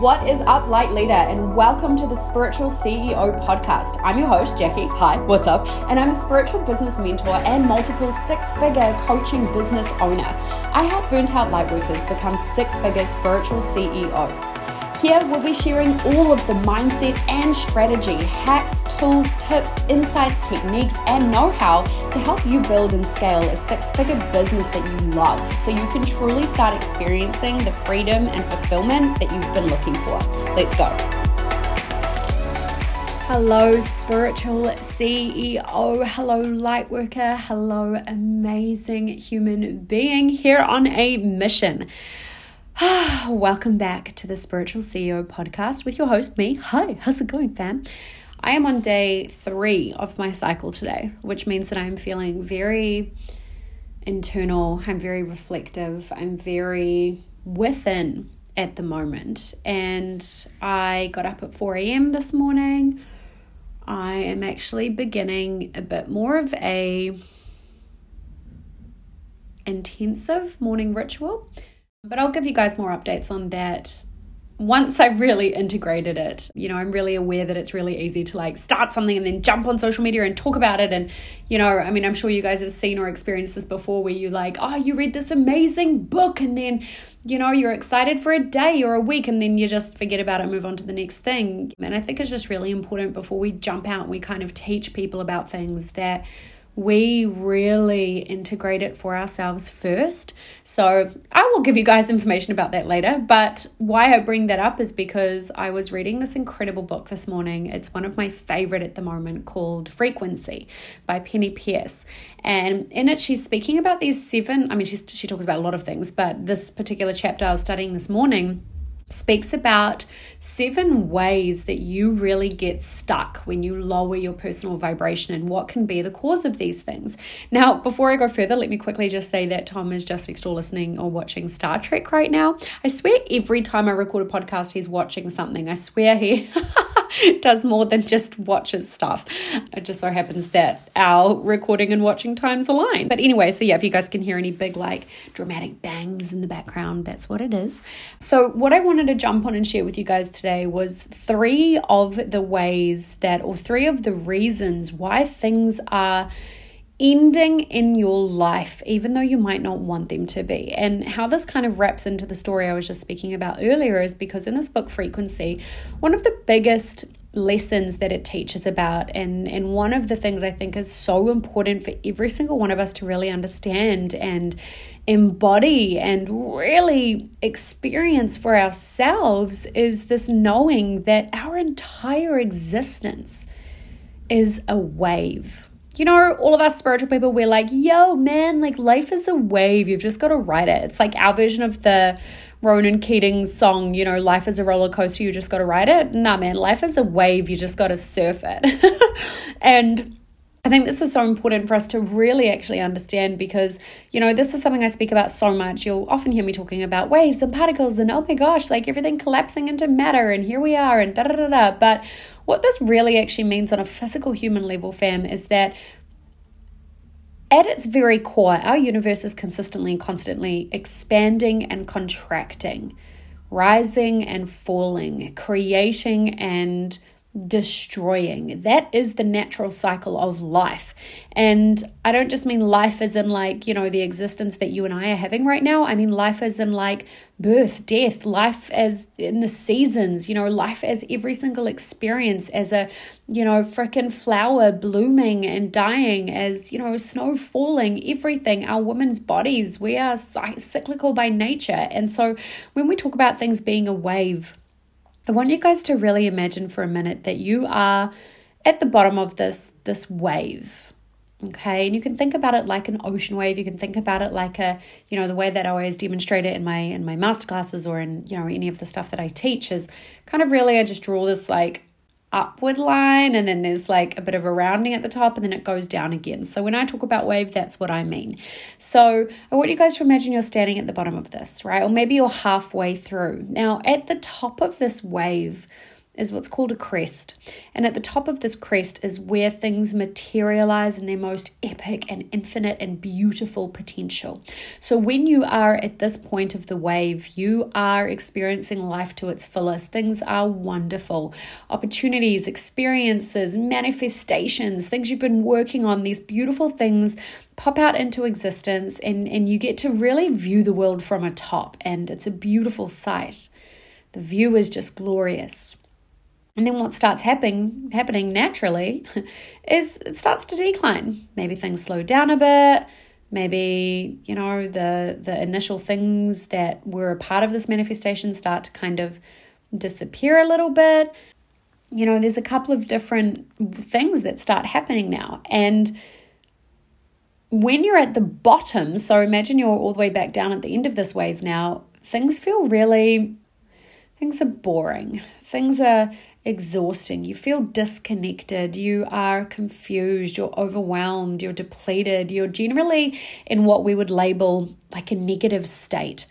What is up, light leader, and welcome to the Spiritual CEO podcast. I'm your host, Jackie. Hi, what's up? And I'm a spiritual business mentor and multiple six figure coaching business owner. I help burnt out light workers become six figure spiritual CEOs. Here we'll be sharing all of the mindset and strategy, hacks, tools, tips, insights, techniques, and know how to help you build and scale a six figure business that you love so you can truly start experiencing the freedom and fulfillment that you've been looking for. Let's go. Hello, spiritual CEO. Hello, light worker. Hello, amazing human being here on a mission. Welcome back to the Spiritual CEO podcast with your host, me. Hi, how's it going, fam? I am on day three of my cycle today, which means that I'm feeling very internal, I'm very reflective, I'm very within at the moment. And I got up at 4 a.m. this morning. I am actually beginning a bit more of a intensive morning ritual but I'll give you guys more updates on that once I've really integrated it, you know, I'm really aware that it's really easy to like start something and then jump on social media and talk about it. And, you know, I mean, I'm sure you guys have seen or experienced this before where you like, oh, you read this amazing book and then, you know, you're excited for a day or a week and then you just forget about it and move on to the next thing. And I think it's just really important before we jump out, we kind of teach people about things that we really integrate it for ourselves first. So, I will give you guys information about that later. But why I bring that up is because I was reading this incredible book this morning. It's one of my favorite at the moment called Frequency by Penney Peirce. And in it, she's speaking about these seven, I mean, she's, she talks about a lot of things, but this particular chapter I was studying this morning speaks about seven ways that you really get stuck when you lower your personal vibration and what can be the cause of these things. Now, before I go further, let me quickly just say that Tom is just next door listening or watching Star Trek right now. I swear every time I record a podcast, he's watching something. I swear he. does more than just watches stuff. It just so happens that our recording and watching times align. But anyway, so yeah, if you guys can hear any big, like dramatic bangs in the background, that's what it is. So, what I wanted to jump on and share with you guys today was three of the ways that, or three of the reasons why things are ending in your life, even though you might not want them to be. And how this kind of wraps into the story I was just speaking about earlier is because in this book, Frequency, one of the biggest lessons that it teaches about and and one of the things I think is so important for every single one of us to really understand and embody and really experience for ourselves is this knowing that our entire existence is a wave you know, all of us spiritual people, we're like, yo, man, like life is a wave. You've just got to ride it. It's like our version of the Ronan Keating song, you know, life is a roller coaster. You just got to ride it. Nah, man, life is a wave. You just got to surf it. and I think this is so important for us to really actually understand because, you know, this is something I speak about so much. You'll often hear me talking about waves and particles and oh my gosh, like everything collapsing into matter and here we are and da da da da. But what this really actually means on a physical human level, fam, is that at its very core, our universe is consistently and constantly expanding and contracting, rising and falling, creating and destroying. That is the natural cycle of life. And I don't just mean life as in like, you know, the existence that you and I are having right now. I mean life as in like birth, death, life as in the seasons, you know, life as every single experience, as a, you know, freaking flower blooming and dying, as, you know, snow falling, everything. Our women's bodies, we are cyclical by nature. And so when we talk about things being a wave, I want you guys to really imagine for a minute that you are at the bottom of this this wave. Okay, and you can think about it like an ocean wave. You can think about it like a, you know, the way that I always demonstrate it in my in my masterclasses or in, you know, any of the stuff that I teach is kind of really I just draw this like upward line and then there's like a bit of a rounding at the top and then it goes down again. So when I talk about wave, that's what I mean. So I want you guys to imagine you're standing at the bottom of this, right? Or maybe you're halfway through. Now, at the top of this wave, is what's called a crest. And at the top of this crest is where things materialize in their most epic and infinite and beautiful potential. So when you are at this point of the wave, you are experiencing life to its fullest. Things are wonderful. Opportunities, experiences, manifestations, things you've been working on, these beautiful things pop out into existence and, and you get to really view the world from a top and it's a beautiful sight. The view is just glorious. And then what starts happening happening naturally is it starts to decline. Maybe things slow down a bit. Maybe, you know, the the initial things that were a part of this manifestation start to kind of disappear a little bit. You know, there's a couple of different things that start happening now. And when you're at the bottom, so imagine you're all the way back down at the end of this wave now, things feel really things are boring. Things are exhausting. You feel disconnected. You are confused. You're overwhelmed. You're depleted. You're generally in what we would label like a negative state.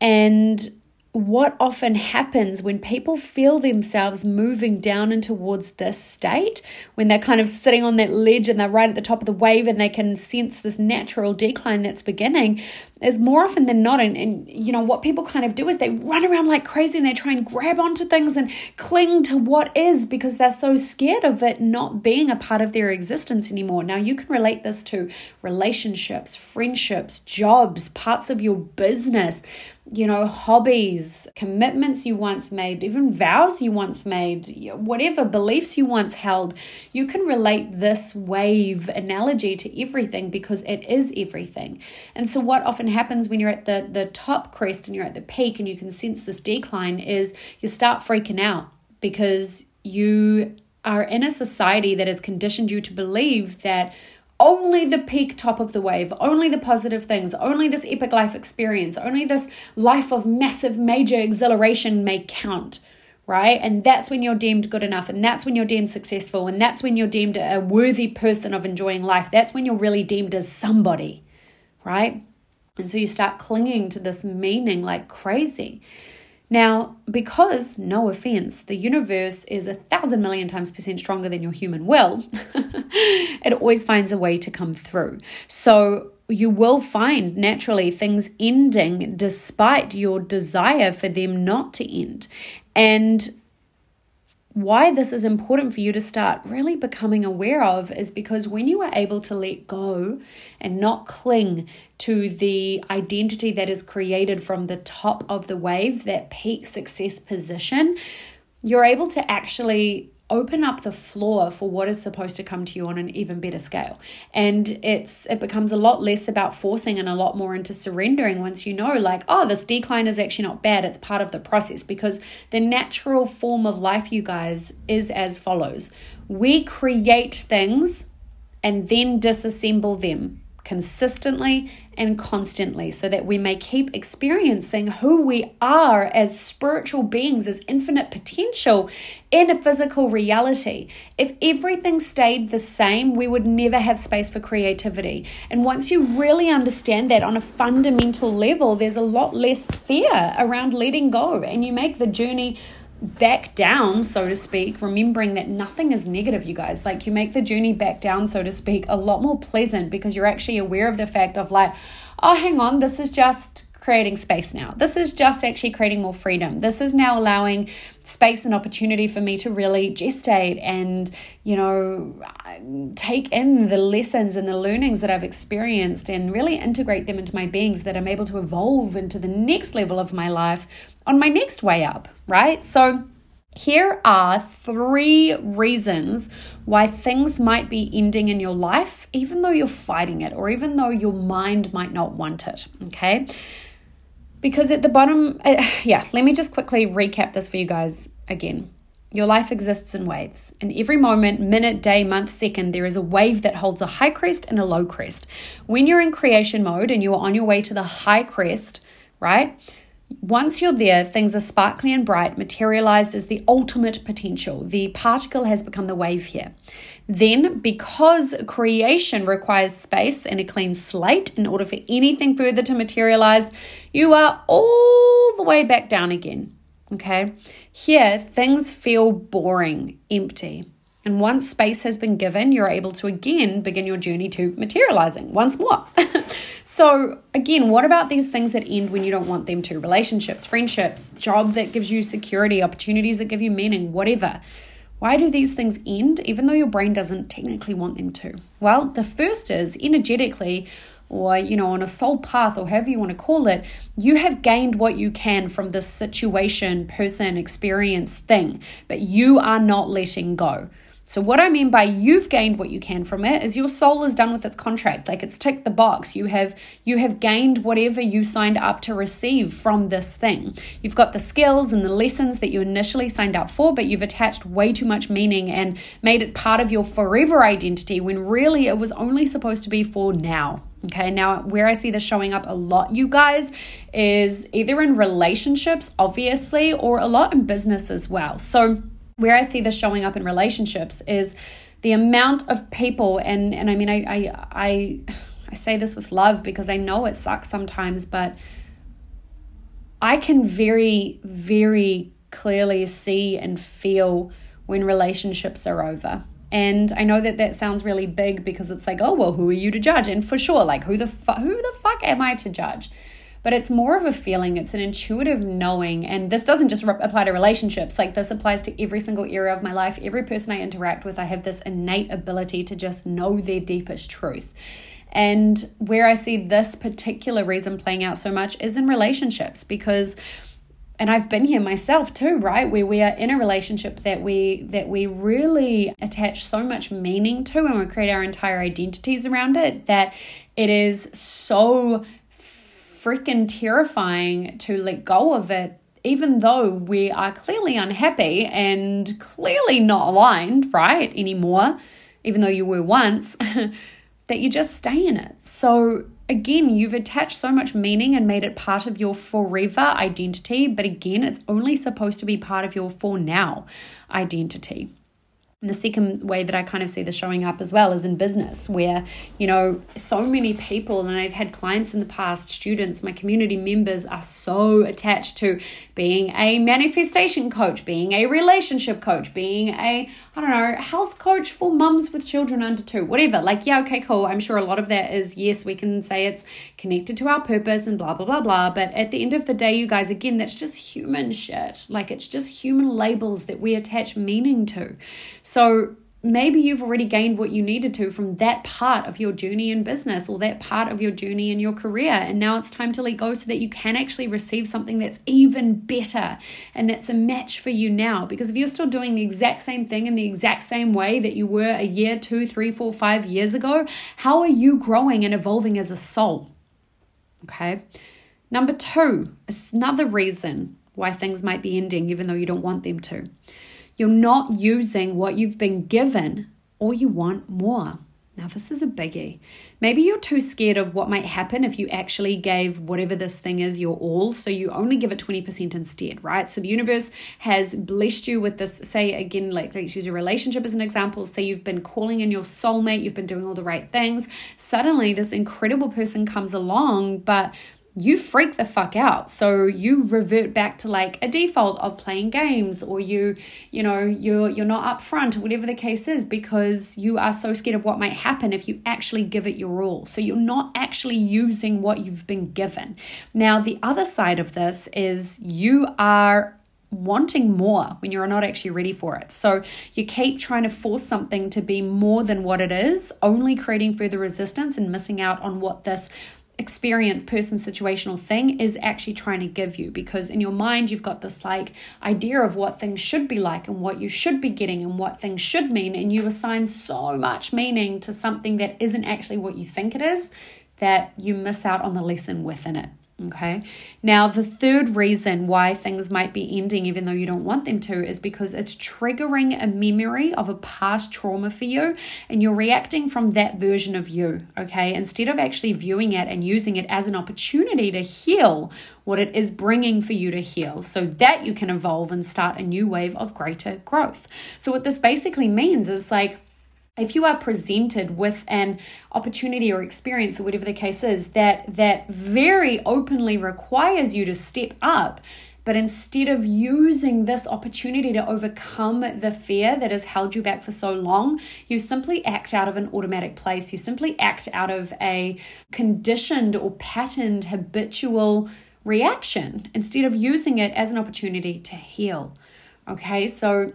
And what often happens when people feel themselves moving down and towards this state, when they're kind of sitting on that ledge and they're right at the top of the wave and they can sense this natural decline that's beginning, is more often than not. And, and you know, what people kind of do is they run around like crazy and they try and grab onto things and cling to what is because they're so scared of it not being a part of their existence anymore. Now, you can relate this to relationships, friendships, jobs, parts of your business you know, hobbies, commitments you once made, even vows you once made, whatever beliefs you once held, you can relate this wave analogy to everything because it is everything. And so, what often happens when you're at the, the top crest and you're at the peak and you can sense this decline is you start freaking out because you are in a society that has conditioned you to believe that only the peak top of the wave, only the positive things, only this epic life experience, only this life of massive, major exhilaration may count, right? And that's when you're deemed good enough, and that's when you're deemed successful, and that's when you're deemed a worthy person of enjoying life. That's when you're really deemed as somebody, right? And so you start clinging to this meaning like crazy. Now, because, no offense, the universe is a thousand million times percent stronger than your human will, it always finds a way to come through. So, you will find naturally things ending despite your desire for them not to end. And why this is important for you to start really becoming aware of is because when you are able to let go and not cling to the identity that is created from the top of the wave, that peak success position, you're able to actually open up the floor for what is supposed to come to you on an even better scale. And it's it becomes a lot less about forcing and a lot more into surrendering once you know like oh this decline is actually not bad. It's part of the process because the natural form of life you guys is as follows. We create things and then disassemble them consistently and constantly so that we may keep experiencing who we are as spiritual beings, as infinite potential in a physical reality. If everything stayed the same, we would never have space for creativity. And once you really understand that on a fundamental level, there's a lot less fear around letting go, and you make the journey back down, so to speak, remembering that nothing is negative, you guys. Like you make the journey back down, so to speak, a lot more pleasant because you're actually aware of the fact of like, oh, hang on, this is just creating space now. This is just actually creating more freedom. This is now allowing space and opportunity for me to really gestate and, you know, take in the lessons and the learnings that I've experienced and really integrate them into my beings that I'm able to evolve into the next level of my life on my next way up, right? So, here are three reasons why things might be ending in your life, even though you're fighting it, or even though your mind might not want it. Okay. Because at the bottom, uh, yeah, let me just quickly recap this for you guys again. Your life exists in waves. In every moment, minute, day, month, second, there is a wave that holds a high crest and a low crest. When you're in creation mode and you're on your way to the high crest, right? Once you're there, things are sparkly and bright, materialized as the ultimate potential. The particle has become the wave here. Then, because creation requires space and a clean slate in order for anything further to materialize, you are all the way back down again. Okay. Here, things feel boring, empty. And once space has been given, you're able to again begin your journey to materializing once more. so, again, what about these things that end when you don't want them to? Relationships, friendships, job that gives you security, opportunities that give you meaning, whatever. Why do these things end even though your brain doesn't technically want them to? Well, the first is energetically, or you know on a soul path or however you want to call it you have gained what you can from this situation person experience thing but you are not letting go so, what I mean by you've gained what you can from it is your soul is done with its contract. Like it's ticked the box. You have you have gained whatever you signed up to receive from this thing. You've got the skills and the lessons that you initially signed up for, but you've attached way too much meaning and made it part of your forever identity when really it was only supposed to be for now. Okay, now where I see this showing up a lot, you guys, is either in relationships, obviously, or a lot in business as well. So, where I see this showing up in relationships is the amount of people and and I mean I I I, I say this with love because I know it sucks sometimes, but I can very very clearly see and feel when relationships are over. And I know that that sounds really big because it's like, oh well, who are you to judge? And for sure, like who the fu- who the fuck am I to judge? But it's more of a feeling, it's an intuitive knowing. And this doesn't just re- apply to relationships, like this applies to every single area of my life. Every person I interact with, I have this innate ability to just know their deepest truth. And where I see this particular reason playing out so much is in relationships because and I've been here myself too, right? Where we are in a relationship that we that we really attach so much meaning to and we create our entire identities around it that it is so freaking terrifying to let go of it, even though we are clearly unhappy and clearly not aligned, right, anymore, even though you were once, that you just stay in it. So, again, you've attached so much meaning and made it part of your forever identity, but again, it's only supposed to be part of your for now identity. The second way that I kind of see this showing up as well is in business, where, you know, so many people, and I've had clients in the past, students, my community members are so attached to being a manifestation coach, being a relationship coach, being a, I don't know, health coach for mums with children under two, whatever. Like, yeah, okay, cool. I'm sure a lot of that is, yes, we can say it's connected to our purpose and blah, blah, blah, blah. But at the end of the day, you guys, again, that's just human shit. Like, it's just human labels that we attach meaning to. Maybe you've already gained what you needed to from that part of your journey in business or that part of your journey in your career. And now it's time to let go so that you can actually receive something that's even better and that's a match for you now. Because if you're still doing the exact same thing in the exact same way that you were a year, two, three, four, five years ago, how are you growing and evolving as a soul? Okay. Number two, another reason why things might be ending even though you don't want them to you're not using what you've been given or you want more. Now, this is a biggie. Maybe you're too scared of what might happen if you actually gave whatever this thing is your all, so you only give it 20% instead, right? So the universe has blessed you with this, say again, like let's use a relationship as an example. Say you've been calling in your soulmate, you've been doing all the right things. Suddenly, this incredible person comes along, but you freak the fuck out. So you revert back to like a default of playing games or you, you know, you're you're not upfront or whatever the case is because you are so scared of what might happen if you actually give it your all. So you're not actually using what you've been given. Now the other side of this is you are wanting more when you're not actually ready for it. So you keep trying to force something to be more than what it is, only creating further resistance and missing out on what this experience person situational thing is actually trying to give you because in your mind you've got this like idea of what things should be like and what you should be getting and what things should mean and you assign so much meaning to something that isn't actually what you think it is that you miss out on the lesson within it Okay. Now, the third reason why things might be ending, even though you don't want them to, is because it's triggering a memory of a past trauma for you and you're reacting from that version of you. Okay. Instead of actually viewing it and using it as an opportunity to heal what it is bringing for you to heal so that you can evolve and start a new wave of greater growth. So, what this basically means is like, if you are presented with an opportunity or experience or whatever the case is that that very openly requires you to step up But instead of using this opportunity to overcome the fear that has held you back for so long, you simply act out of an automatic place. You simply act out of a conditioned or patterned habitual reaction instead of using it as an opportunity to heal. Okay, so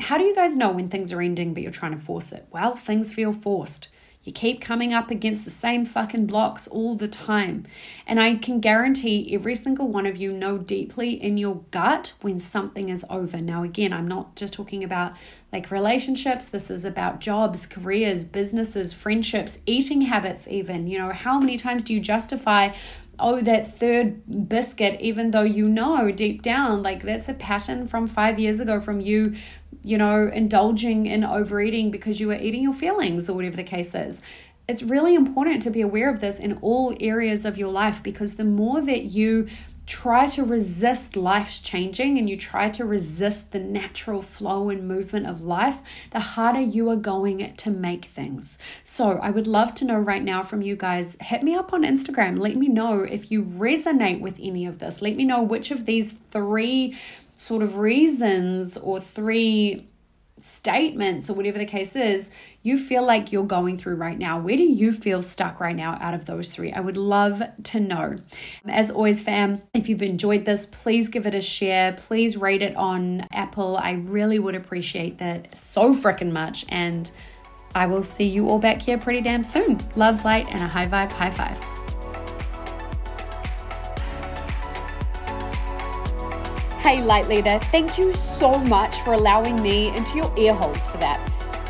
how do you guys know when things are ending but you're trying to force it? Well, things feel forced. You keep coming up against the same fucking blocks all the time. And I can guarantee every single one of you know deeply in your gut when something is over. Now, again, I'm not just talking about like relationships, this is about jobs, careers, businesses, friendships, eating habits, even. You know, how many times do you justify oh, that third biscuit, even though you know deep down, like that's a pattern from five years ago from you, you know, indulging in overeating because you were eating your feelings or whatever the case is. It's really important to be aware of this in all areas of your life because the more that you try to resist life's changing and you try to resist the natural flow and movement of life, the harder you are going to make things. So, I would love to know right now from you guys. Hit me up on Instagram. Let me know if you resonate with any of this. Let me know which of these three sort of reasons or three statements or whatever the case is you feel like you're going through right now. Where do you feel stuck right now out of those three? I would love to know. As always, fam, if you've enjoyed this, please give it a share. Please rate it on Apple. I really would appreciate that so freaking much. And I will see you all back here pretty damn soon. Love, light, and a high vibe high five. Hey, Light Leader, thank you so much for allowing me into your ear holes for that.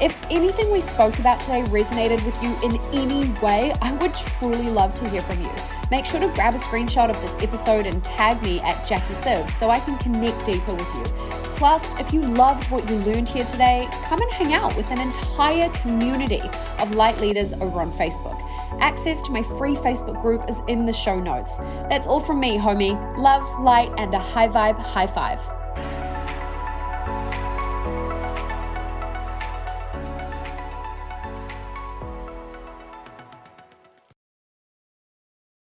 If anything we spoke about today resonated with you in any way, I would truly love to hear from you. Make sure to grab a screenshot of this episode and tag me at Jackie Siv so I can connect deeper with you. Plus, if you loved what you learned here today, come and hang out with an entire community of light leaders over on Facebook. Access to my free Facebook group is in the show notes. That's all from me, homie. Love, light, and a high vibe high five.